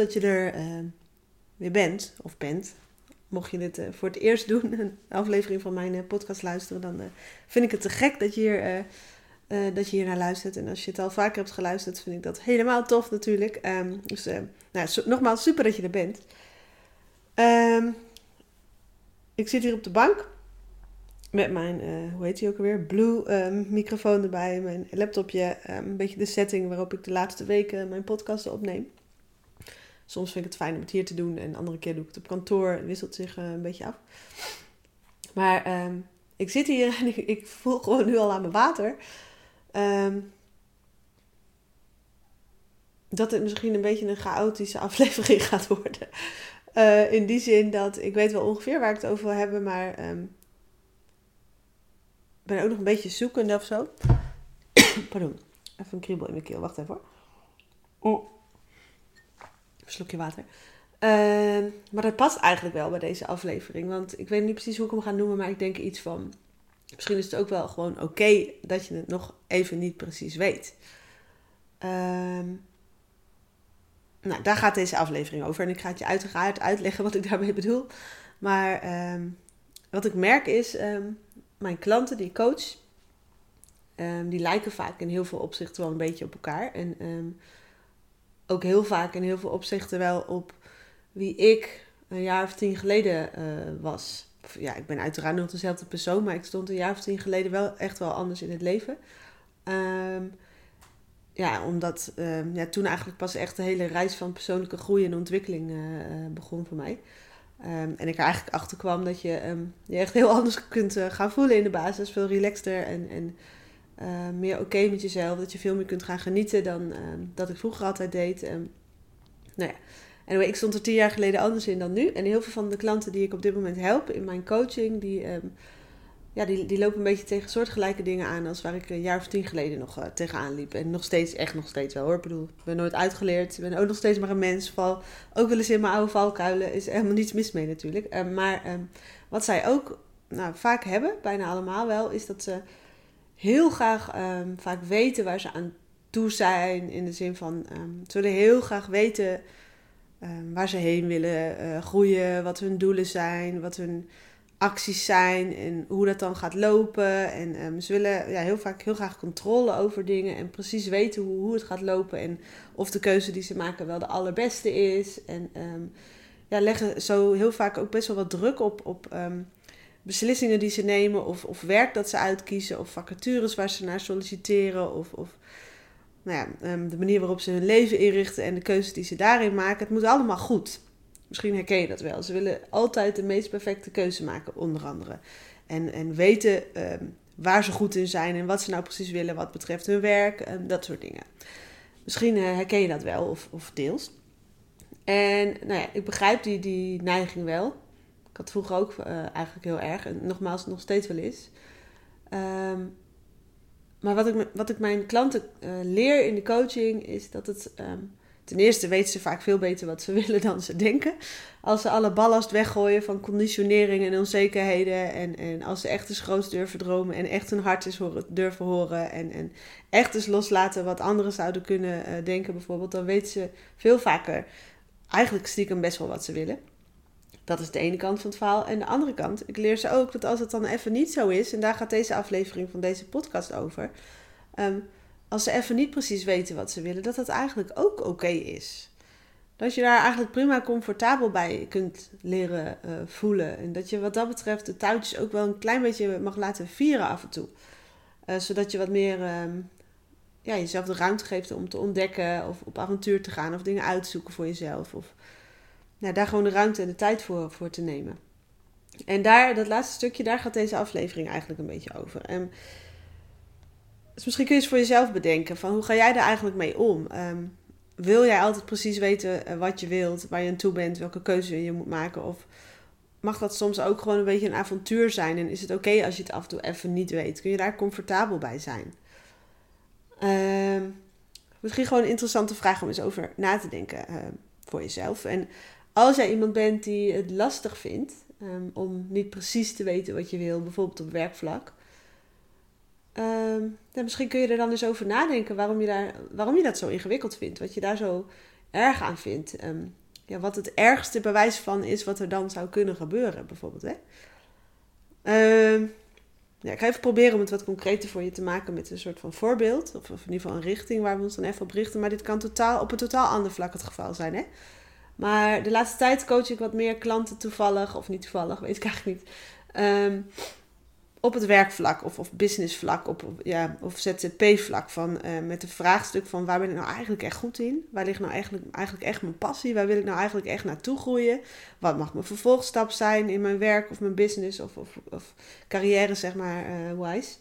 Dat je er uh, weer bent, of bent. Mocht je dit uh, voor het eerst doen, een aflevering van mijn uh, podcast luisteren, dan vind ik het te gek dat je, hier, dat je hier naar luistert. En als je het al vaker hebt geluisterd, vind ik dat helemaal tof natuurlijk. Um, dus nou, nogmaals, super dat je er bent. Um, ik zit hier op de bank met mijn, hoe heet die ook alweer, Blue um, microfoon erbij, mijn laptopje, een beetje de setting waarop ik de laatste weken mijn podcasten opneem. Soms vind ik het fijn om het hier te doen en andere keer doe ik het op kantoor. Het wisselt zich uh, een beetje af. Maar um, ik zit hier en ik, ik, voel gewoon nu al aan mijn water. Um, dat het misschien een beetje een chaotische aflevering gaat worden. Uh, in die zin dat ik weet wel ongeveer waar ik het over wil hebben, maar um, ben ook nog een beetje zoekende of zo. Pardon, even een kriebel in mijn keel. Wacht even hoor. Oh slokje water. Uh, maar dat past eigenlijk wel bij deze aflevering. Want ik weet niet precies hoe ik hem ga noemen, maar ik denk iets van. Misschien is het ook wel gewoon oké dat je het nog even niet precies weet. Uh, nou, daar gaat deze aflevering over. En ik ga het je uiteraard uitleggen wat ik daarmee bedoel. Maar uh, wat ik merk is, ehm, mijn klanten die ik coach, die lijken vaak in heel veel opzichten wel een beetje op elkaar. En ook heel vaak in heel veel opzichten wel op wie ik een jaar of tien geleden uh, was. Ja, ik ben uiteraard nog dezelfde persoon, maar ik stond een jaar of tien geleden wel echt wel anders in het leven. Um, ja, omdat um, ja, toen eigenlijk pas echt de hele reis van persoonlijke groei en ontwikkeling uh, begon voor mij. Um, en ik er eigenlijk achter kwam dat je je echt heel anders kunt gaan voelen in de basis. Veel relaxter en, en uh, meer oké met jezelf. Dat je veel meer kunt gaan genieten dan uh, dat ik vroeger altijd deed. Um, nou ja, anyway, ik stond er tien jaar geleden anders in dan nu. En heel veel van de klanten die ik op dit moment help in mijn coaching, die, um, ja, die, die lopen een beetje tegen soortgelijke dingen aan als waar ik een jaar of tien geleden nog uh, tegenaan liep. En nog steeds, echt nog steeds wel hoor. Ik bedoel, ik ben nooit uitgeleerd. Ik ben ook nog steeds maar een mens. Val ook wel eens in mijn oude valkuilen. Is helemaal niets mis mee natuurlijk. Maar wat zij ook nou, vaak hebben, bijna allemaal wel, is dat ze heel graag um, vaak weten waar ze aan toe zijn. In de zin van, um, ze willen heel graag weten um, waar ze heen willen uh, groeien, wat hun doelen zijn, wat hun acties zijn en hoe dat dan gaat lopen. En ze willen ja, heel vaak heel graag controle over dingen en precies weten hoe, hoe het gaat lopen en of de keuze die ze maken wel de allerbeste is. En ja, leggen zo heel vaak ook best wel wat druk op. op beslissingen die ze nemen, of, of werk dat ze uitkiezen, of vacatures waar ze naar solliciteren, of, of nou ja, ehm, de manier waarop ze hun leven inrichten en de keuzes die ze daarin maken. Het moet allemaal goed. Misschien herken je dat wel. Ze willen altijd de meest perfecte keuze maken, onder andere. En, en weten um, waar ze goed in zijn en wat ze nou precies willen wat betreft hun werk, um, dat soort dingen. Misschien uh, herken je dat wel, of, of deels. En nou ja, ik begrijp die, die neiging wel had vroeger ook uh, eigenlijk heel erg. En nogmaals, nog steeds wel is. Um, maar wat ik, wat ik mijn klanten uh, leer in de coaching is dat het. Um, ten eerste weten ze vaak veel beter wat ze willen dan ze denken. Als ze alle ballast weggooien van conditionering en onzekerheden. En, en als ze echt eens groot durven dromen en echt hun hart eens horen, durven horen. En, en echt eens loslaten wat anderen zouden kunnen uh, denken, bijvoorbeeld. Dan weten ze veel vaker eigenlijk stiekem best wel wat ze willen. Dat is de ene kant van het verhaal. En de andere kant, ik leer ze ook dat als het dan even niet zo is, en daar gaat deze aflevering van deze podcast over. Um, als ze even niet precies weten wat ze willen, dat dat eigenlijk ook oké is. Dat je daar eigenlijk prima comfortabel bij kunt leren uh, voelen. En dat je wat dat betreft de touwtjes ook wel een klein beetje mag laten vieren af en toe. Uh, zodat je wat meer um, ja, jezelf de ruimte geeft om te ontdekken of op avontuur te gaan of dingen uitzoeken voor jezelf. Of nou, daar gewoon de ruimte en de tijd voor, voor te nemen. En daar, dat laatste stukje, daar gaat deze aflevering eigenlijk een beetje over. En dus misschien kun je eens voor jezelf bedenken: van hoe ga jij daar eigenlijk mee om? Um, wil jij altijd precies weten eh, wat je wilt, waar je aan toe bent, welke keuze je moet maken? Of mag dat soms ook gewoon een beetje een avontuur zijn? En is het oké als je het af en toe even niet weet? Kun je daar comfortabel bij zijn? Um, misschien gewoon een interessante vraag om eens over na te denken uh, voor jezelf. En als jij iemand bent die het lastig vindt um, om niet precies te weten wat je wil, bijvoorbeeld op werkvlak, dan misschien kun je er dan eens over nadenken waarom je, daar, waarom je dat zo ingewikkeld vindt. Wat je daar zo erg aan vind. Ehm, ja, wat het ergste bewijs van is wat er dan zou kunnen gebeuren, bijvoorbeeld. Hè? Ehm, ja, ik ga even proberen om het wat concreter voor je te maken met een soort van voorbeeld. Of, of in ieder geval een richting waar we ons dan even op richten. Maar dit kan totaal, op een totaal ander vlak het geval zijn. Hè? Maar de laatste tijd coach ik wat meer klanten toevallig, of niet toevallig, weet ik eigenlijk niet. Um, op het werkvlak of, of businessvlak op, ja, of ZZP-vlak. Van, uh, met een vraagstuk van waar ben ik nou eigenlijk echt goed in? Waar ligt nou eigenlijk, eigenlijk echt mijn passie? Waar wil ik nou eigenlijk echt naartoe groeien? Wat mag mijn vervolgstap zijn in mijn werk of mijn business of, of, of carrière, zeg maar, uh, wise?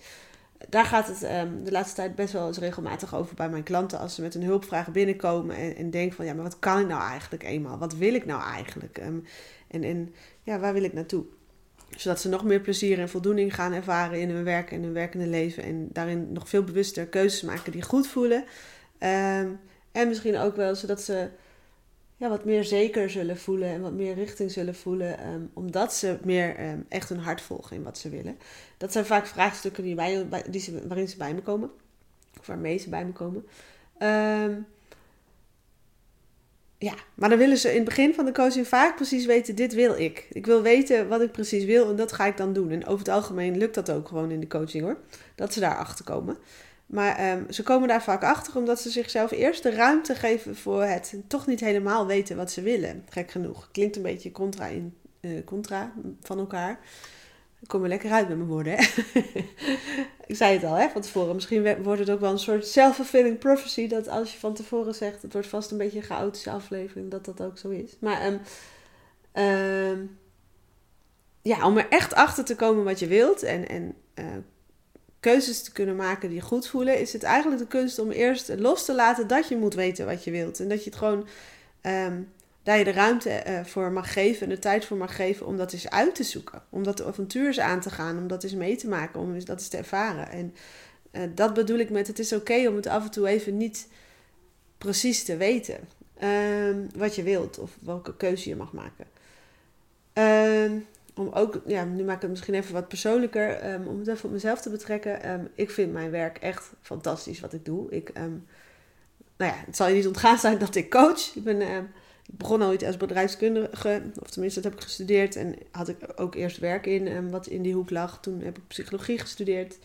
Daar gaat het um, de laatste tijd best wel eens regelmatig over bij mijn klanten. Als ze met een hulpvraag binnenkomen en, en denken van... ja, maar wat kan ik nou eigenlijk eenmaal? Wat wil ik nou eigenlijk? Um, en, en ja, waar wil ik naartoe? Zodat ze nog meer plezier en voldoening gaan ervaren in hun werk en hun werkende leven. En daarin nog veel bewuster keuzes maken die goed voelen. Um, en misschien ook wel zodat ze ja, wat meer zeker zullen voelen en wat meer richting zullen voelen. Um, omdat ze meer um, echt hun hart volgen in wat ze willen. Dat zijn vaak vraagstukken die bij, die ze, waarin ze bij me komen. Of waarmee ze bij me komen. Um, ja, maar dan willen ze in het begin van de coaching vaak precies weten: dit wil ik. Ik wil weten wat ik precies wil en dat ga ik dan doen. En over het algemeen lukt dat ook gewoon in de coaching hoor. Dat ze daar achter komen. Maar um, ze komen daar vaak achter omdat ze zichzelf eerst de ruimte geven voor het toch niet helemaal weten wat ze willen. Gek genoeg. Klinkt een beetje contra, in, uh, contra van elkaar. Ik kom er lekker uit met mijn woorden. Ik zei het al hè, van tevoren. Misschien wordt het ook wel een soort self-fulfilling prophecy. Dat als je van tevoren zegt, het wordt vast een beetje een chaotische aflevering, dat dat ook zo is. Maar um, um, ja, om er echt achter te komen wat je wilt en, en uh, keuzes te kunnen maken die goed voelen, is het eigenlijk de kunst om eerst los te laten dat je moet weten wat je wilt. En dat je het gewoon. Um, daar je de ruimte uh, voor mag geven en de tijd voor mag geven om dat eens uit te zoeken. Om dat avontuur eens aan te gaan, om dat eens mee te maken, om dat eens te ervaren. En uh, dat bedoel ik met het is oké om het af en toe even niet precies te weten. Um, wat je wilt of welke keuze je mag maken. Um, om ook, ja, nu maak ik het misschien even wat persoonlijker, um, om het even op mezelf te betrekken. ik vind mijn werk echt fantastisch wat ik doe. Ik, nou ja, het zal je niet ontgaan zijn dat ik coach. Ik ben ik begon ooit als bedrijfskundige, of tenminste dat heb ik gestudeerd. En had ik ook eerst werk in, wat in die hoek lag. Toen heb ik psychologie gestudeerd.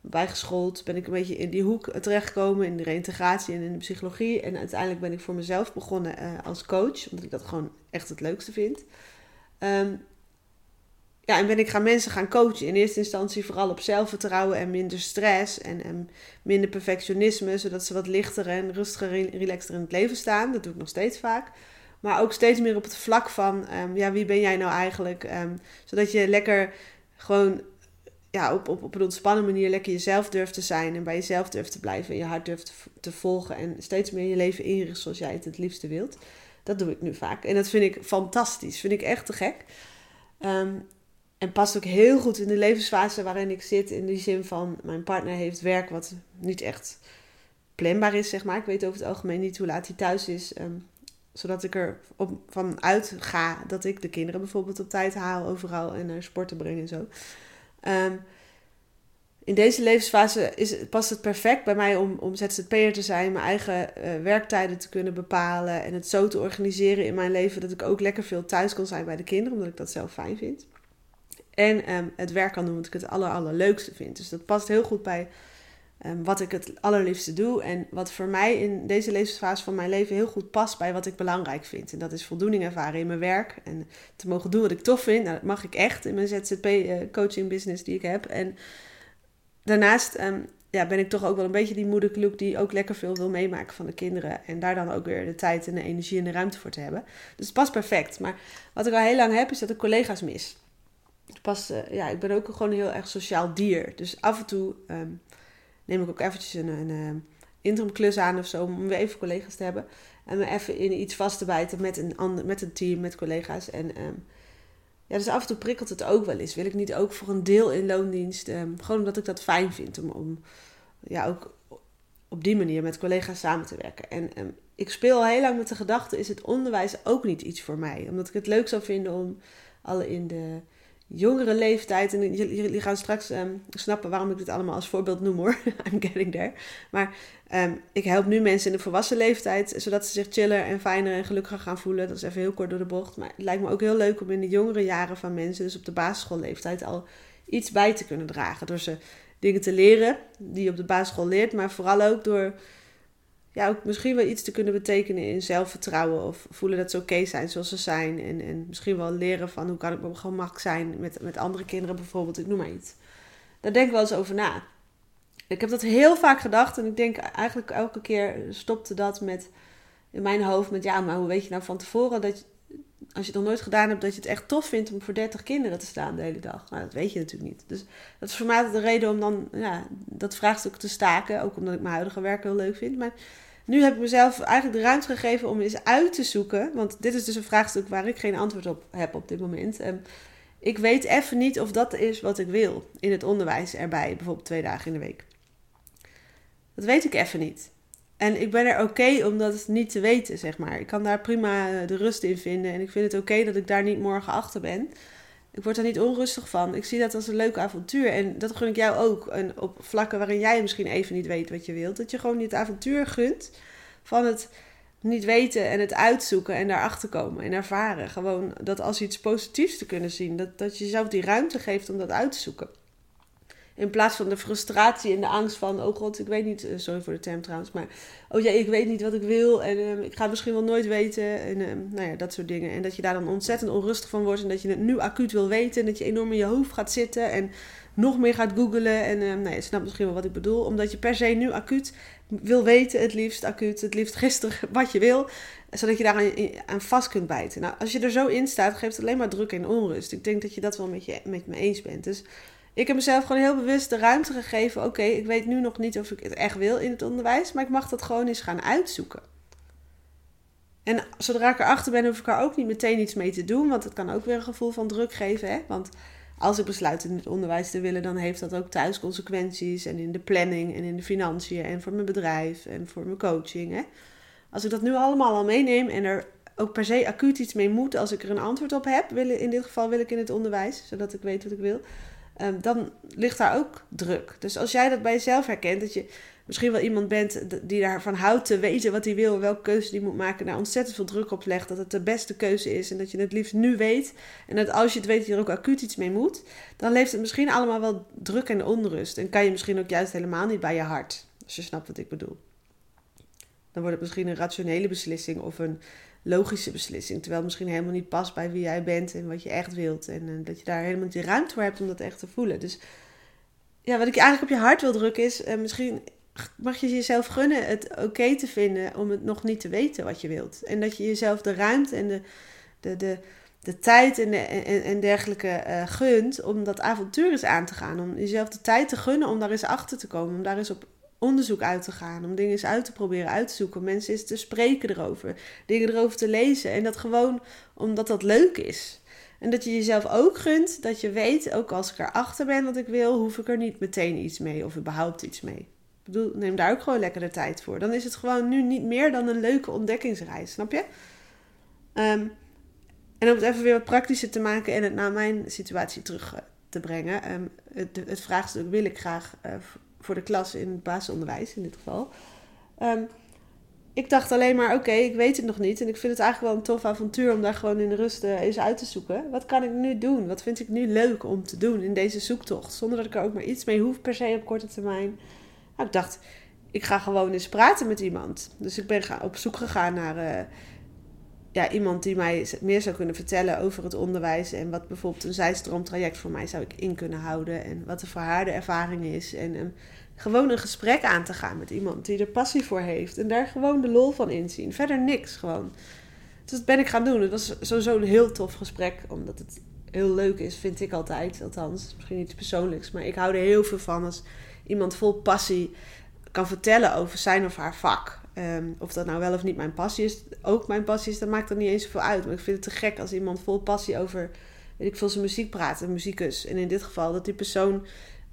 Bijgeschoold ben ik een beetje in die hoek terechtgekomen, in de reintegratie en in de psychologie. En uiteindelijk ben ik voor mezelf begonnen uh, als coach, omdat ik dat gewoon echt het leukste vind. Ja, en ben ik gaan mensen gaan coachen. In eerste instantie vooral op zelfvertrouwen en minder stress en, minder perfectionisme, zodat ze wat lichter en rustiger en relaxter in het leven staan. Dat doe ik nog steeds vaak. Maar ook steeds meer op het vlak van, um, ja, wie ben jij nou eigenlijk? Um, zodat je lekker gewoon ja, op, op, op een ontspannen manier lekker jezelf durft te zijn en bij jezelf durft te blijven en je hart durft te, volgen en steeds meer je leven inricht zoals jij het het liefste wilt. Dat doe ik nu vaak. En dat vind ik fantastisch. Vind ik echt te gek. Um, en past ook heel goed in de levensfase waarin ik zit. In die zin van, mijn partner heeft werk wat niet echt planbaar is, zeg maar. Ik weet over het algemeen niet hoe laat hij thuis is. Um, zodat ik er op, van uit ga dat ik de kinderen bijvoorbeeld op tijd haal overal en naar sporten breng en zo. Um, in deze levensfase is, past het perfect bij mij om, om ZZP'er te zijn, mijn eigen uh, werktijden te kunnen bepalen en het zo te organiseren in mijn leven dat ik ook lekker veel thuis kan zijn bij de kinderen, omdat ik dat zelf fijn vind. En um, het werk kan doen wat ik het aller, allerleukste vind. Dus dat past heel goed bij um, wat ik het allerliefste doe. En wat voor mij in deze levensfase van mijn leven heel goed past bij wat ik belangrijk vind. En dat is voldoening ervaren in mijn werk. En te mogen doen wat ik tof vind. Nou, dat mag ik echt in mijn ZZP-coaching uh, business die ik heb. En daarnaast um, ja, ben ik toch ook wel een beetje die moederkloek die ook lekker veel wil meemaken van de kinderen. En daar dan ook weer de tijd en de energie en de ruimte voor te hebben. Dus het past perfect. Maar wat ik al heel lang heb, is dat ik collega's mis pas, uh, ja, ik ben ook gewoon een heel erg sociaal dier. Dus af en toe um, neem ik ook eventjes een, een, een interim klus aan of zo. Om weer even collega's te hebben. En me even in iets vast te bijten met een, ander, met een team, met collega's. En um, ja, dus af en toe prikkelt het ook wel eens. Wil ik niet ook voor een deel in loondienst. Gewoon omdat ik dat fijn vind. Om, om ja, ook op die manier met collega's samen te werken. En ik speel al heel lang met de gedachte: is het onderwijs ook niet iets voor mij? Omdat ik het leuk zou vinden om alle in de jongere leeftijd. En jullie gaan straks ehm, snappen waarom ik dit allemaal als voorbeeld noem hoor. I'm getting there. Maar ehm, ik help nu mensen in de volwassen leeftijd, zodat ze zich chiller en fijner en gelukkiger gaan voelen. Dat is even heel kort door de bocht. Maar het lijkt me ook heel leuk om in de jongere jaren van mensen, dus op de basisschoolleeftijd, al iets bij te kunnen dragen. Door ze dingen te leren die je op de basisschool leert, maar vooral ook door ja, ook misschien wel iets te kunnen betekenen in zelfvertrouwen. Of voelen dat ze oké zijn zoals ze zijn. En, en misschien wel leren van hoe kan ik op gemak zijn met, met andere kinderen bijvoorbeeld. Ik noem maar iets. Daar denk ik wel eens over na. Ik heb dat heel vaak gedacht. En ik denk eigenlijk elke keer stopte dat met in mijn hoofd met ja, maar hoe weet je nou van tevoren dat als je het nog nooit gedaan hebt, dat je het echt tof vindt om voor 30 kinderen te staan de hele dag. Nou, dat weet je natuurlijk niet. Dus dat is voor mij de reden om dan ja, dat vraagstuk te staken. Ook omdat ik mijn huidige werk heel leuk vind. Maar nu heb ik mezelf eigenlijk de ruimte gegeven om eens uit te zoeken. Want dit is dus een vraagstuk waar ik geen antwoord op heb op dit moment. Um, ik weet even niet of dat is wat ik wil in het onderwijs erbij, bijvoorbeeld twee dagen in de week. Dat weet ik even niet. En ik ben er oké om dat niet te weten, zeg maar. Ik kan daar prima de rust in vinden. En ik vind het oké dat ik daar niet morgen achter ben. Ik word er niet onrustig van. Ik zie dat als een leuk avontuur. En dat gun ik jou ook. En op vlakken waarin jij misschien even niet weet wat je wilt. Dat je gewoon dit avontuur gunt. Van het niet weten en het uitzoeken en daarachter komen en ervaren. Gewoon dat als iets positiefs te kunnen zien. Dat, dat je jezelf die ruimte geeft om dat uit te zoeken. In plaats van de frustratie en de angst van, oh god, ik weet niet, eh, sorry voor de term trouwens, maar oh ja, ik weet niet wat ik wil en ehm, ik ga het misschien wel nooit weten en uh, nou ja, dat soort dingen. En dat je daar dan ontzettend onrustig van wordt en dat je het nu acuut wil weten en dat je enorm in je hoofd gaat zitten en nog meer gaat googelen en uh, nou, je snapt misschien wel wat ik bedoel, omdat je per se nu acuut wil weten, het liefst acuut, het liefst gisteren, wat je wil, zodat je daar aan, aan vast kunt bijten. Nou, als je er zo in staat, geeft het alleen maar druk en onrust. Ik denk dat je dat wel met, je, met me eens bent. Dus ik heb mezelf gewoon heel bewust de ruimte gegeven. Oké, ik weet nu nog niet of ik het echt wil in het onderwijs, maar ik mag dat gewoon eens gaan uitzoeken. En zodra ik erachter ben, hoef ik er ook niet meteen iets mee te doen, want het kan ook weer een gevoel van druk geven. Hè? Want als ik besluit in het onderwijs te willen, dan heeft dat ook thuis consequenties en in de planning en in de financiën en voor mijn bedrijf en voor mijn coaching. Hè? Als ik dat nu allemaal al meeneem en er ook per se acuut iets mee moet als ik er een antwoord op heb, in dit geval wil ik in het onderwijs, zodat ik weet wat ik wil Ehm, dan ligt daar ook druk. Dus als jij dat bij jezelf herkent, dat je misschien wel iemand bent die daarvan houdt te weten wat hij wil, welke keuze die moet maken, daar ontzettend veel druk op legt, dat het de beste keuze is en dat je het liefst nu weet en dat als je het weet je er ook acuut iets mee moet, dan leeft het misschien allemaal wel druk en onrust en kan je misschien ook juist helemaal niet bij je hart, als je snapt wat ik bedoel. Dan wordt het misschien een rationele beslissing of een logische beslissing. Terwijl het misschien helemaal niet past bij wie jij bent en wat je echt wilt. En, eh, dat je daar helemaal niet ruimte voor hebt om dat echt te voelen. Dus ja, wat ik eigenlijk op je hart wil drukken is, uh, misschien mag je jezelf gunnen het oké te vinden om het nog niet te weten wat je wilt. En dat je jezelf de ruimte en de, de, de, de tijd en, en, en dergelijke uh, gunt om dat avontuur eens aan te gaan. Om jezelf de tijd te gunnen om daar eens achter te komen. Om daar eens op onderzoek uit te gaan, om dingen eens uit te proberen, uit te zoeken, mensen eens te spreken erover, dingen erover te lezen. En dat gewoon omdat dat leuk is. En dat je jezelf ook gunt dat je weet, ook als ik erachter ben wat ik wil, hoef ik er niet meteen iets mee of überhaupt iets mee. Ik bedoel, neem daar ook gewoon lekker de tijd voor. Dan is het gewoon nu niet meer dan een leuke ontdekkingsreis, snap je? Um, en om het even weer wat praktischer te maken en het naar mijn situatie terug eh, te brengen. Um, het, het vraagstuk wil ik graag uh, voor de klas in het basisonderwijs in dit geval. Ehm, ik dacht alleen maar, oké, ik weet het nog niet. En ik vind het eigenlijk wel een tof avontuur om daar gewoon in de rust uh, eens uit te zoeken. Wat kan ik nu doen? Wat vind ik nu leuk om te doen in deze zoektocht? Zonder dat ik er ook maar iets mee hoef per se op korte termijn. Nou, ik dacht, ik ga gewoon eens praten met iemand. Dus ik ben op zoek gegaan naar uh, ja, iemand die mij meer zou kunnen vertellen over het onderwijs. En wat bijvoorbeeld een zijstroomtraject voor mij zou ik in kunnen houden. En wat de voor haar de ervaring is. En gewoon een gesprek aan te gaan met iemand die er passie voor heeft. En daar gewoon de lol van inzien. Verder niks gewoon. Dus dat ben ik gaan doen. Het was sowieso een heel tof gesprek. Omdat het heel leuk is, vind ik altijd. Althans, misschien iets persoonlijks. Maar ik hou er heel veel van als iemand vol passie kan vertellen over zijn of haar vak. Um, of dat nou wel of niet mijn passie is, ook mijn passie is, dat maakt er niet eens zoveel uit. Maar ik vind het te gek als iemand vol passie over, weet ik veel, zijn muziek praat, een muzikus. En in dit geval dat die persoon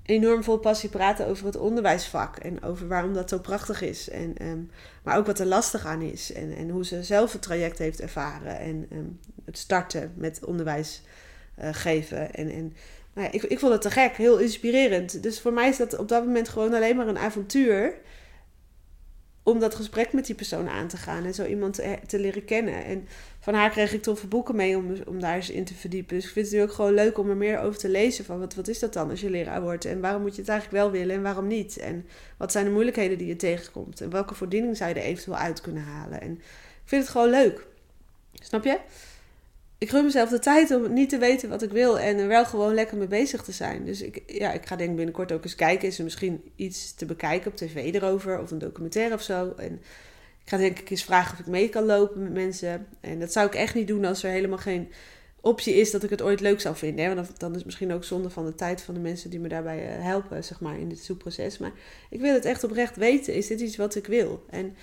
enorm vol passie praat over het onderwijsvak. En over waarom dat zo prachtig is. En, um, maar ook wat er lastig aan is. En, en hoe ze zelf het traject heeft ervaren. En um, het starten met onderwijs eh, geven. En, en nou ja, ik, ik vond het te gek, heel inspirerend. Dus voor mij is dat op dat moment gewoon alleen maar een avontuur om dat gesprek met die persoon aan te gaan en zo iemand te, leren kennen. En van haar kreeg ik toffe boeken mee om, om daar eens in te verdiepen. Dus ik vind het nu ook gewoon leuk om er meer over te lezen. Van wat, wat is dat dan als je leraar wordt? En waarom moet je het eigenlijk wel willen en waarom niet? En wat zijn de moeilijkheden die je tegenkomt? En welke voordiening zou je er eventueel uit kunnen halen? En ik vind het gewoon leuk. Snap je? Ik gun mezelf de tijd om niet te weten wat ik wil en er wel gewoon lekker mee bezig te zijn. Dus ik, ja, ik ga denk binnenkort ook eens kijken. Is er misschien iets te bekijken op tv erover of een documentaire of zo. En ik ga denk ik eens vragen of ik mee kan lopen met mensen. En dat zou ik echt niet doen als er helemaal geen optie is dat ik het ooit leuk zou vinden. Hè? Want dan is het misschien ook zonde van de tijd van de mensen die me daarbij eh, helpen, zeg maar, in dit zoekproces. Maar ik wil het echt oprecht weten. Is dit iets wat ik wil? En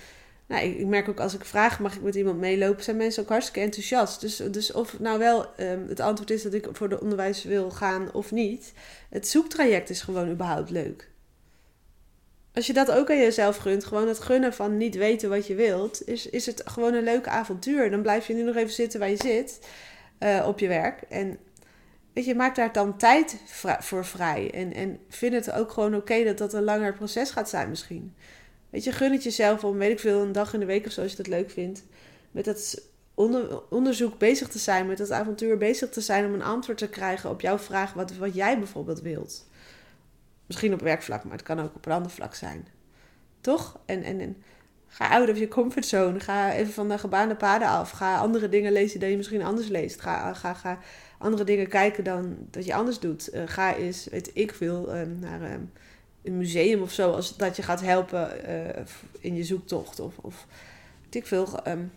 nou, ik, merk ook als ik vraag, mag ik met iemand meelopen, zijn mensen ook hartstikke enthousiast. Dus, dus of nou wel um, het antwoord is dat ik voor de onderwijs wil gaan of niet, het zoektraject is gewoon überhaupt leuk. Als je dat ook aan jezelf gunt, gewoon het gunnen van niet weten wat je wilt, is, is het gewoon een leuk avontuur. Dan blijf je nu nog even zitten waar je zit uh, op je werk. En weet je, maak daar dan tijd voor vrij. En, en vind het ook gewoon oké dat dat een langer proces gaat zijn misschien. Weet je, gun het jezelf om, weet ik veel, een dag in de week of zo, als je dat leuk vindt. Met dat onder, onderzoek bezig te zijn, met dat avontuur bezig te zijn om een antwoord te krijgen op jouw vraag wat, wat jij bijvoorbeeld wilt. Misschien op werkvlak, maar het kan ook op een ander vlak zijn. Toch? En, en, ga out of je comfortzone. Ga even van de gebaande paden af. Ga andere dingen lezen dan je misschien anders leest. Ga, ga, ga andere dingen kijken dan dat je anders doet. Uh, ga eens, weet ik veel, uh, naar... Uh, een museum of zo, als dat je gaat helpen uh, in je zoektocht. Of, of ik veel. Um,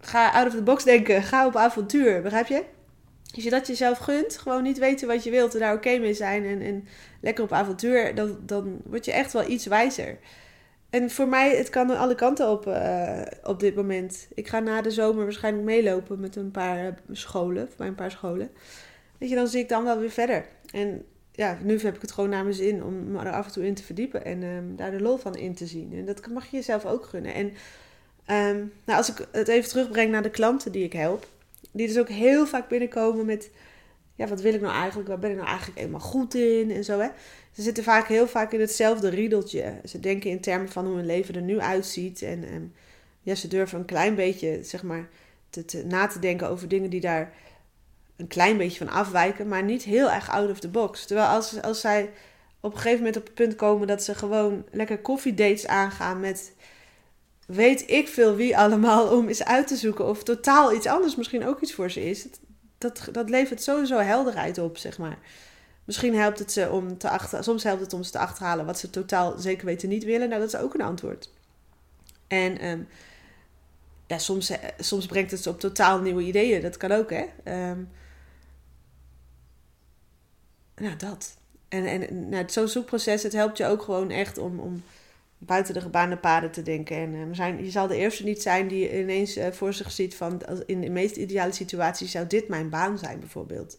ga out of the box denken. Ga op avontuur. Begrijp je? Als je dat jezelf gunt, gewoon niet weten wat je wilt en daar oké mee zijn en, en lekker op avontuur, dan, dan word je echt wel iets wijzer. En voor mij, het kan alle kanten op uh, op dit moment. Ik ga na de zomer waarschijnlijk meelopen met een paar scholen, bij een paar scholen. Weet je, dan zie ik dan wel weer verder. En ja, nu heb ik het gewoon naar mijn zin om me er af en toe in te verdiepen en um, daar de lol van in te zien. En dat mag je jezelf ook gunnen. En um, nou, als ik het even terugbreng naar de klanten die ik help, die dus ook heel vaak binnenkomen met, ja, wat wil ik nou eigenlijk, waar ben ik nou eigenlijk helemaal goed in en zo hè. Ze zitten vaak heel vaak in hetzelfde riedeltje. Ze denken in termen van hoe hun leven er nu uitziet en um, ja, ze durven een klein beetje, zeg maar, te, na te denken over dingen die daar een klein beetje van afwijken, maar niet heel erg out of the box. Terwijl als, als zij op een gegeven moment op het punt komen dat ze gewoon lekker koffiedates aangaan met weet ik veel wie allemaal om eens uit te zoeken of totaal iets anders misschien ook iets voor ze is. Dat, dat levert sowieso helderheid op, zeg maar. Misschien helpt het ze om te achter, soms helpt het om ze te achterhalen wat ze totaal zeker weten niet willen. Nou, dat is ook een antwoord. En um, ja, soms, soms brengt het ze op totaal nieuwe ideeën. Dat kan ook, hè. Um, nou, dat. En, en nou, zo'n zoekproces, het helpt je ook gewoon echt om, om buiten de gebaande paden te denken. En uh, zijn, je zal de eerste niet zijn die ineens uh, voor zich ziet van... in de meest ideale situatie zou dit mijn baan zijn bijvoorbeeld.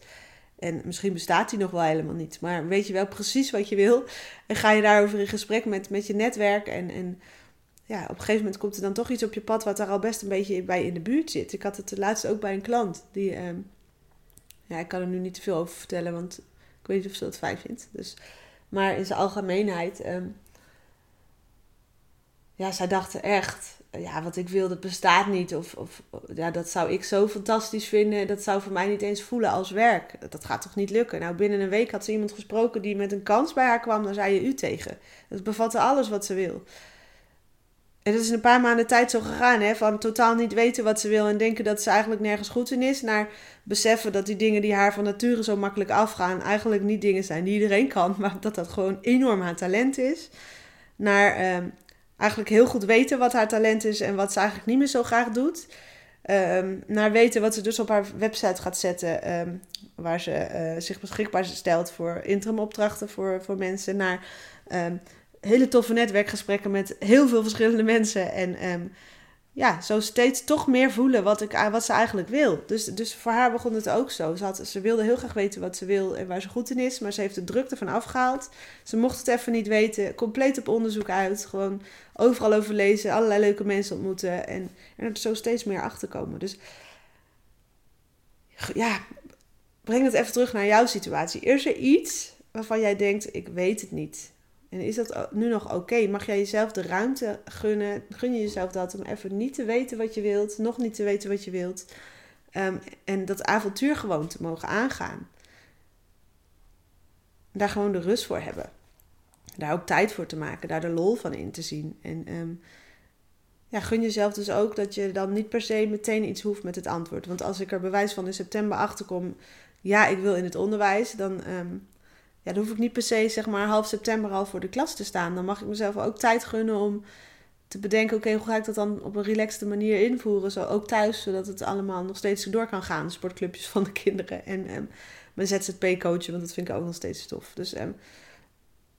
En misschien bestaat die nog wel helemaal niet. Maar weet je wel precies wat je wil. En ga je daarover in gesprek met, met je netwerk. En, en ja, op een gegeven moment komt er dan toch iets op je pad... wat daar al best een beetje bij in de buurt zit. Ik had het laatst ook bij een klant. Die, uh, ja, ik kan er nu niet te veel over vertellen, want weet niet of ze dat fijn vindt. Dus, maar in zijn algemeenheid. Um, ja, zij dachten echt. Ja, wat ik wil, dat bestaat niet. Of, of ja, dat zou ik zo fantastisch vinden. Dat zou voor mij niet eens voelen als werk. Dat gaat toch niet lukken? Nou, binnen een week had ze iemand gesproken die met een kans bij haar kwam. Dan zei je u tegen. Dat bevatte alles wat ze wil. En dat is in een paar maanden tijd zo gegaan, hè? Van totaal niet weten wat ze wil en denken dat ze eigenlijk nergens goed in is. Naar beseffen dat die dingen die haar van nature zo makkelijk afgaan, eigenlijk niet dingen zijn die iedereen kan, maar dat dat gewoon enorm haar talent is. Naar ehm, eigenlijk heel goed weten wat haar talent is en wat ze eigenlijk niet meer zo graag doet. Ehm, naar weten wat ze dus op haar website gaat zetten, um, waar ze uh, zich beschikbaar stelt voor interimopdrachten voor, voor mensen. Naar hele toffe netwerkgesprekken met heel veel verschillende mensen. En um, ja, zo steeds toch meer voelen wat, ik, wat ze eigenlijk wil. Dus, dus voor haar begon het ook zo. Ze, had, ze wilde heel graag weten wat ze wil en waar ze goed in is. Maar ze heeft de druk ervan afgehaald. Ze mocht het even niet weten. Compleet op onderzoek uit. Gewoon overal over lezen. Allerlei leuke mensen ontmoeten. En, en er zo steeds meer achter komen. Dus ja, breng het even terug naar jouw situatie. Is er iets waarvan jij denkt, ik weet het niet? En is dat nu nog oké? Mag jij jezelf de ruimte gunnen? Gun je jezelf dat om even niet te weten wat je wilt, nog niet te weten wat je wilt. Ehm, en dat avontuur gewoon te mogen aangaan. Daar gewoon de rust voor hebben. Daar ook tijd voor te maken, daar de lol van in te zien. En ehm, ja, gun jezelf dus ook dat je dan niet per se meteen iets hoeft met het antwoord. Want als ik er bewijs van in september achter kom, ja, ik wil in het onderwijs, dan, ehm, ja, dan hoef ik niet per se zeg maar half september al voor de klas te staan. Dan mag ik mezelf ook tijd gunnen om te bedenken, oké, hoe ga ik dat dan op een relaxte manier invoeren? Zo ook thuis, zodat het allemaal nog steeds door kan gaan. Sportclubjes van de kinderen en um, mijn ZZP-coachen, want dat vind ik ook nog steeds tof. Dus um,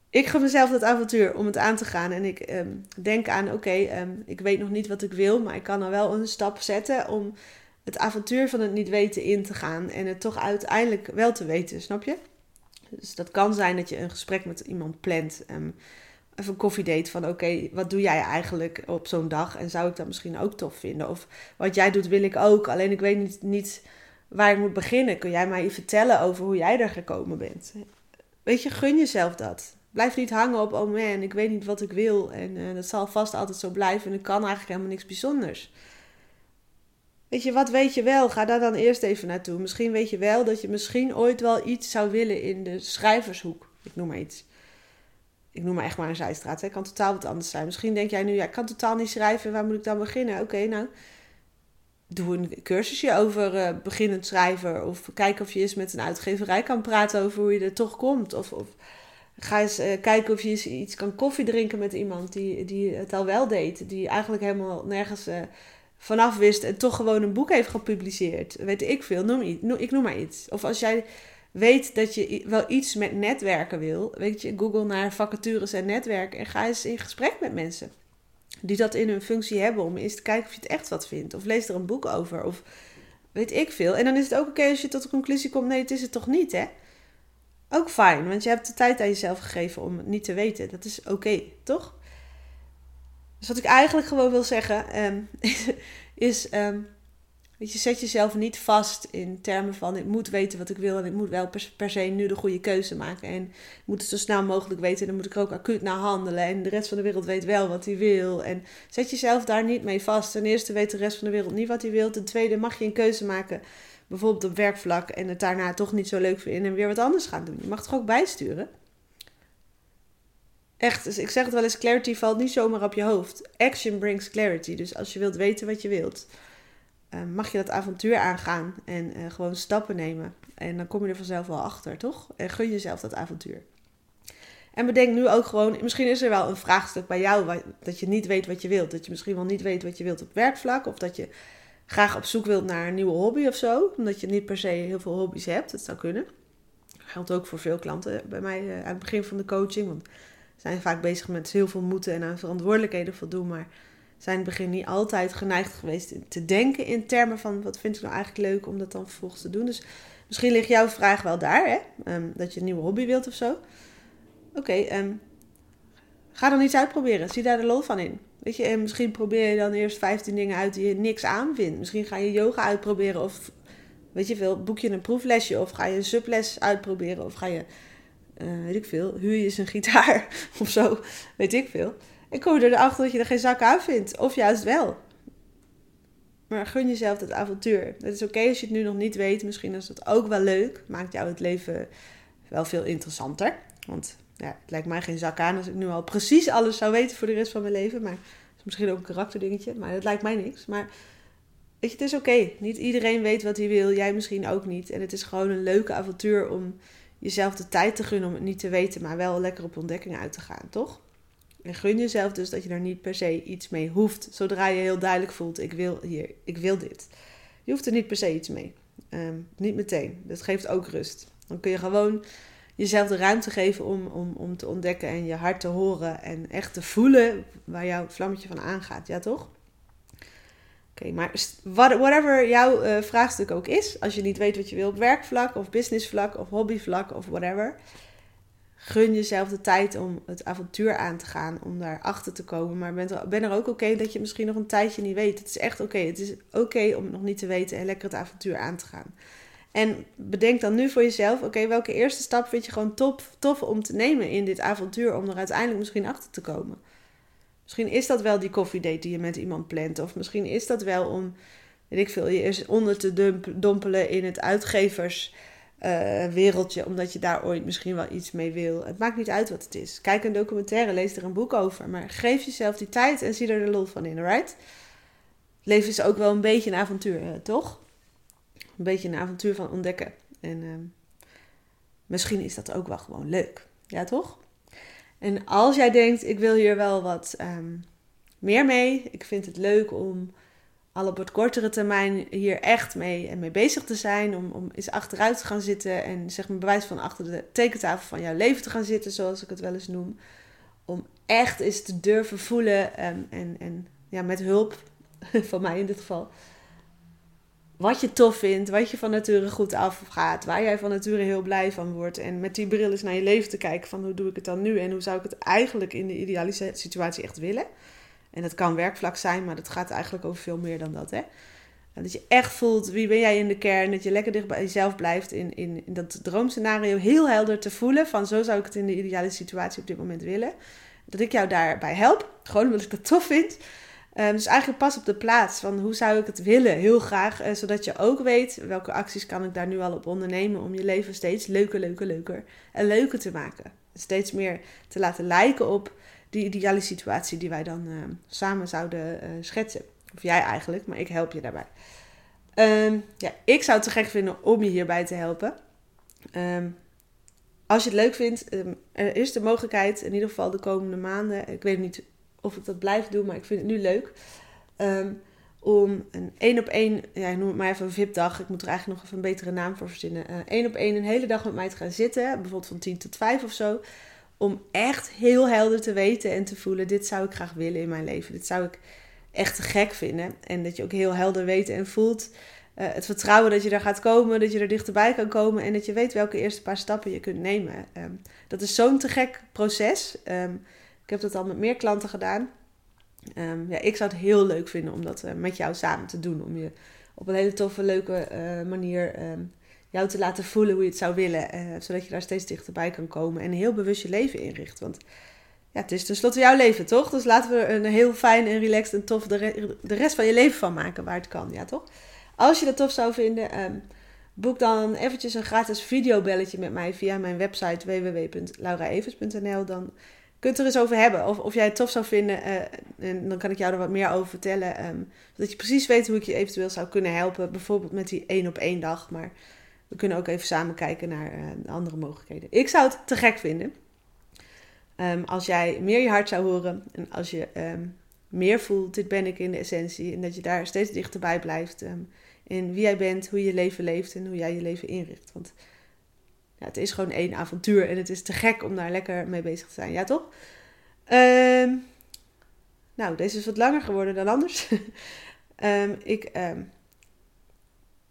ik ga mezelf dat avontuur om het aan te gaan. En ik um, denk aan, oké, ik weet nog niet wat ik wil, maar ik kan er wel een stap zetten om het avontuur van het niet weten in te gaan. En het toch uiteindelijk wel te weten, snap je? Dus dat kan zijn dat je een gesprek met iemand plant even een koffiedate van oké, wat doe jij eigenlijk op zo'n dag? En zou ik dat misschien ook tof vinden? Of wat jij doet wil ik ook, alleen ik weet niet, niet waar ik moet beginnen. Kun jij mij vertellen over hoe jij er gekomen bent? Weet je, gun jezelf dat. Blijf niet hangen op, oh man, ik weet niet wat ik wil. En uh, dat zal vast altijd zo blijven en ik kan eigenlijk helemaal niks bijzonders. Weet je, wat weet je wel? Ga daar dan eerst even naartoe. Misschien weet je wel dat je misschien ooit wel iets zou willen in de schrijvershoek. Ik noem maar iets ik noem maar echt maar een zijstraat. Het kan totaal wat anders zijn. Misschien denk jij nu, ja, ik kan totaal niet schrijven. Waar moet ik dan beginnen? Oké, nou, doe een cursusje over uh, beginnend schrijven. Of kijk of je eens met een uitgeverij kan praten over hoe je er toch komt. Of, of ga eens uh, kijken of je eens iets kan koffie drinken met iemand die, die het al wel deed. Die eigenlijk helemaal nergens uh, vanaf wist en toch gewoon een boek heeft gepubliceerd. Weet ik veel, noem, ik noem maar iets. Of als jij weet dat je wel iets met netwerken wil, weet je, Google naar vacatures en netwerken en ga eens in gesprek met mensen die dat in hun functie hebben om eens te kijken of je het echt wat vindt. Of lees er een boek over of weet ik veel. En dan is het ook oké als je tot de conclusie komt, nee, het is het toch niet, hè? Ook fijn, want je hebt de tijd aan jezelf gegeven om het niet te weten. Dat is oké, toch? Dus wat ik eigenlijk gewoon wil zeggen, um, is... Um, Weet je, zet jezelf niet vast in termen van ik moet weten wat ik wil en ik moet wel per, se nu de goede keuze maken. En ik moet het zo snel mogelijk weten en dan moet ik er ook acuut naar handelen. En de rest van de wereld weet wel wat hij wil. En zet jezelf daar niet mee vast. Ten eerste weet de rest van de wereld niet wat hij wil. Ten tweede mag je een keuze maken, bijvoorbeeld op werkvlak, en het daarna toch niet zo leuk vinden en weer wat anders gaan doen. Je mag toch ook bijsturen? Echt, dus ik zeg het wel eens, clarity valt niet zomaar op je hoofd. Action brings clarity. Dus als je wilt weten wat je wilt uh, mag je dat avontuur aangaan en uh, gewoon stappen nemen. En dan kom je er vanzelf wel achter, toch? En gun jezelf dat avontuur. En bedenk nu ook gewoon, misschien is er wel een vraagstuk bij jou dat je niet weet wat je wilt. Dat je misschien wel niet weet wat je wilt op werkvlak. Of dat je graag op zoek wilt naar een nieuwe hobby of zo. Omdat je niet per se heel veel hobby's hebt. Dat zou kunnen. Dat geldt ook voor veel klanten bij mij uh, aan het begin van de coaching. Want zijn vaak bezig met heel veel moeten en aan verantwoordelijkheden voldoen. Maar zijn in het begin niet altijd geneigd geweest te denken in termen van wat vind ik nou eigenlijk leuk om dat dan vervolgens te doen. Dus misschien ligt jouw vraag wel daar, hè? Ehm, dat je een nieuwe hobby wilt of zo. Oké, ehm, ga dan iets uitproberen. Zie daar de lol van in. Weet je, en misschien probeer je dan eerst 15 dingen uit die je niks aanvindt. Misschien ga je yoga uitproberen of weet je veel, boek je een proeflesje of ga je een subles uitproberen of ga je, uh, weet ik veel, huur je eens een gitaar of zo, weet ik veel. En kom je erachter dat je er geen zak aan vindt. Of juist wel. Maar gun jezelf dat avontuur. Het is oké als je het nu nog niet weet. Misschien is het ook wel leuk. Maakt jou het leven wel veel interessanter. Want ja, het lijkt mij geen zak aan als ik nu al precies alles zou weten voor de rest van mijn leven. Maar is misschien ook een karakterdingetje. Maar dat lijkt mij niks. Maar weet je, het is oké. Niet iedereen weet wat hij wil. Jij misschien ook niet. En het is gewoon een leuke avontuur om jezelf de tijd te gunnen om het niet te weten. Maar wel lekker op ontdekkingen uit te gaan, toch? En gun jezelf dus dat je er niet per se iets mee hoeft. Zodra je heel duidelijk voelt, ik wil hier, ik wil dit. Je hoeft er niet per se iets mee. Ehm, niet meteen. Dat geeft ook rust. Dan kun je gewoon jezelf de ruimte geven om, om, om te ontdekken en je hart te horen. En echt te voelen waar jouw vlammetje van aangaat. Ja, toch? Oké, maar whatever jouw uh, vraagstuk ook is. Als je niet weet wat je wil op werkvlak of businessvlak of hobbyvlak of whatever gun jezelf de tijd om het avontuur aan te gaan, om daar achter te komen. Maar ben er, ben er ook oké dat je misschien nog een tijdje niet weet. Het is echt oké. Het is oké om het nog niet te weten en lekker het avontuur aan te gaan. En bedenk dan nu voor jezelf, oké, welke eerste stap vind je gewoon tof, tof om te nemen in dit avontuur om er uiteindelijk misschien achter te komen. Misschien is dat wel die koffiedate die je met iemand plant. Of misschien is dat wel om, weet ik veel, je eerst onder te dompelen in het uitgeverswereldje. Uh, omdat je daar ooit misschien wel iets mee wil. Het maakt niet uit wat het is. Kijk een documentaire, lees er een boek over. Maar geef jezelf die tijd en zie er de lol van in, right? Leven is ook wel een beetje een avontuur, toch? Een beetje een avontuur van ontdekken. En uh, misschien is dat ook wel gewoon leuk. Ja, toch? En als jij denkt, ik wil hier wel wat um, meer mee. Ik vind het leuk om al op wat kortere termijn hier echt mee, mee bezig te zijn. Om, om eens achteruit te gaan zitten en zeg maar bewijs van achter de tekentafel van jouw leven te gaan zitten, zoals ik het wel eens noem. Om echt eens te durven voelen um, en, en ja, met hulp van mij in dit geval wat je tof vindt, wat je van nature goed afgaat, waar jij van nature heel blij van wordt. En met die bril eens naar je leven te kijken van hoe doe ik het dan nu en hoe zou ik het eigenlijk in de ideale situatie echt willen. En dat kan werkvlak zijn, maar dat gaat eigenlijk over veel meer dan dat. Hè? Dat je echt voelt wie ben jij in de kern, dat je lekker dicht bij jezelf blijft in, in, dat droomscenario heel helder te voelen van zo zou ik het in de ideale situatie op dit moment willen. Dat ik jou daarbij help, gewoon omdat ik dat tof vind. Um, dus eigenlijk pas op de plaats van hoe zou ik het willen, heel graag. Uh, zodat je ook weet welke acties kan ik daar nu al op ondernemen om je leven steeds leuker, leuker, leuker en leuker te maken. Steeds meer te laten lijken op die ideale situatie die wij dan uh, samen zouden uh, schetsen. Of jij eigenlijk, maar ik help je daarbij. Um, ja, ik zou het te gek vinden om je hierbij te helpen. Als je het leuk vindt, er is de mogelijkheid, in ieder geval de komende maanden. Ik weet niet of ik dat blijf doen, maar ik vind het nu leuk. Um, om een één op één, ja, noem het maar even een VIP-dag. Ik moet er eigenlijk nog even een betere naam voor verzinnen. Uh, één op één een hele dag met mij te gaan zitten, bijvoorbeeld van 10 tot 5 of zo. Om echt heel helder te weten en te voelen: dit zou ik graag willen in mijn leven. Dit zou ik echt te gek vinden. En dat je ook heel helder weet en voelt. Uh, het vertrouwen dat je daar gaat komen, dat je er dichterbij kan komen en dat je weet welke eerste paar stappen je kunt nemen. Um, dat is zo'n te gek proces. Um, ik heb dat al met meer klanten gedaan. Um, ja, ik zou het heel leuk vinden om dat uh, met jou samen te doen. Om je op een hele toffe, leuke uh, manier um, jou te laten voelen hoe je het zou willen. Uh, zodat je daar steeds dichterbij kan komen en heel bewust je leven inricht. Want ja, het is tenslotte jouw leven, toch? Dus laten we er een heel fijn en relaxed en tof de, re de rest van je leven van maken waar het kan, ja toch? Als je dat tof zou vinden, um, boek dan eventjes een gratis videobelletje met mij via mijn website www.lauraevers.nl. Dan kunt er eens over hebben. Of, of jij het tof zou vinden. Uh, en dan kan ik jou er wat meer over vertellen. Um, zodat je precies weet hoe ik je eventueel zou kunnen helpen. Bijvoorbeeld met die één op één dag. Maar we kunnen ook even samen kijken naar uh, andere mogelijkheden. Ik zou het te gek vinden. Um, als jij meer je hart zou horen. En als je um, meer voelt, dit ben ik in de essentie. En dat je daar steeds dichterbij blijft. in wie jij bent, hoe je leven leeft en hoe jij je leven inricht. Want ja, het is gewoon één avontuur en het is te gek om daar lekker mee bezig te zijn. Ja, toch? Um, nou, deze is wat langer geworden dan anders. um, ik um,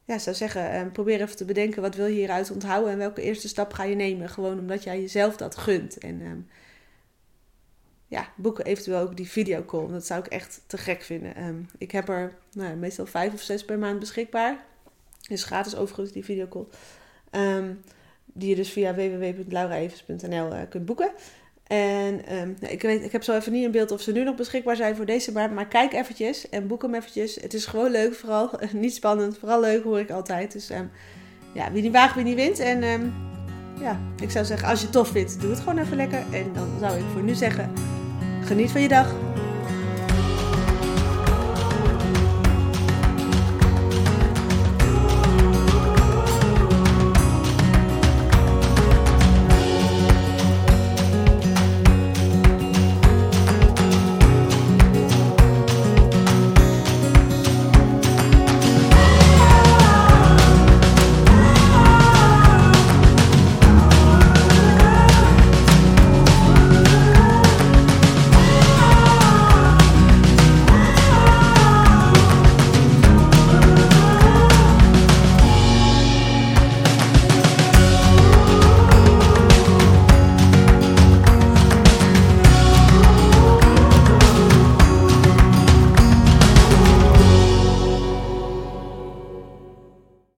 ja, zou zeggen, probeer even te bedenken wat wil je hieruit onthouden en welke eerste stap ga je nemen. Gewoon omdat jij jezelf dat gunt. En ja, boeken eventueel ook die videocall. Dat zou ik echt te gek vinden. ik heb er nou, meestal vijf of zes per maand beschikbaar. Is gratis overigens, die videocall. Die je dus via www.lauraevens.nl eh, kunt boeken. En um, ik, weet, ik heb zo even niet in beeld of ze nu nog beschikbaar zijn voor deze maand. Maar kijk eventjes en boek hem eventjes. Het is gewoon leuk vooral. niet spannend, vooral leuk hoor ik altijd. Dus um, ja, wie niet waagt, wie niet wint. En um, ja, ik zou zeggen, als je het tof vindt, doe het gewoon even lekker. En dan zou ik voor nu zeggen, geniet van je dag.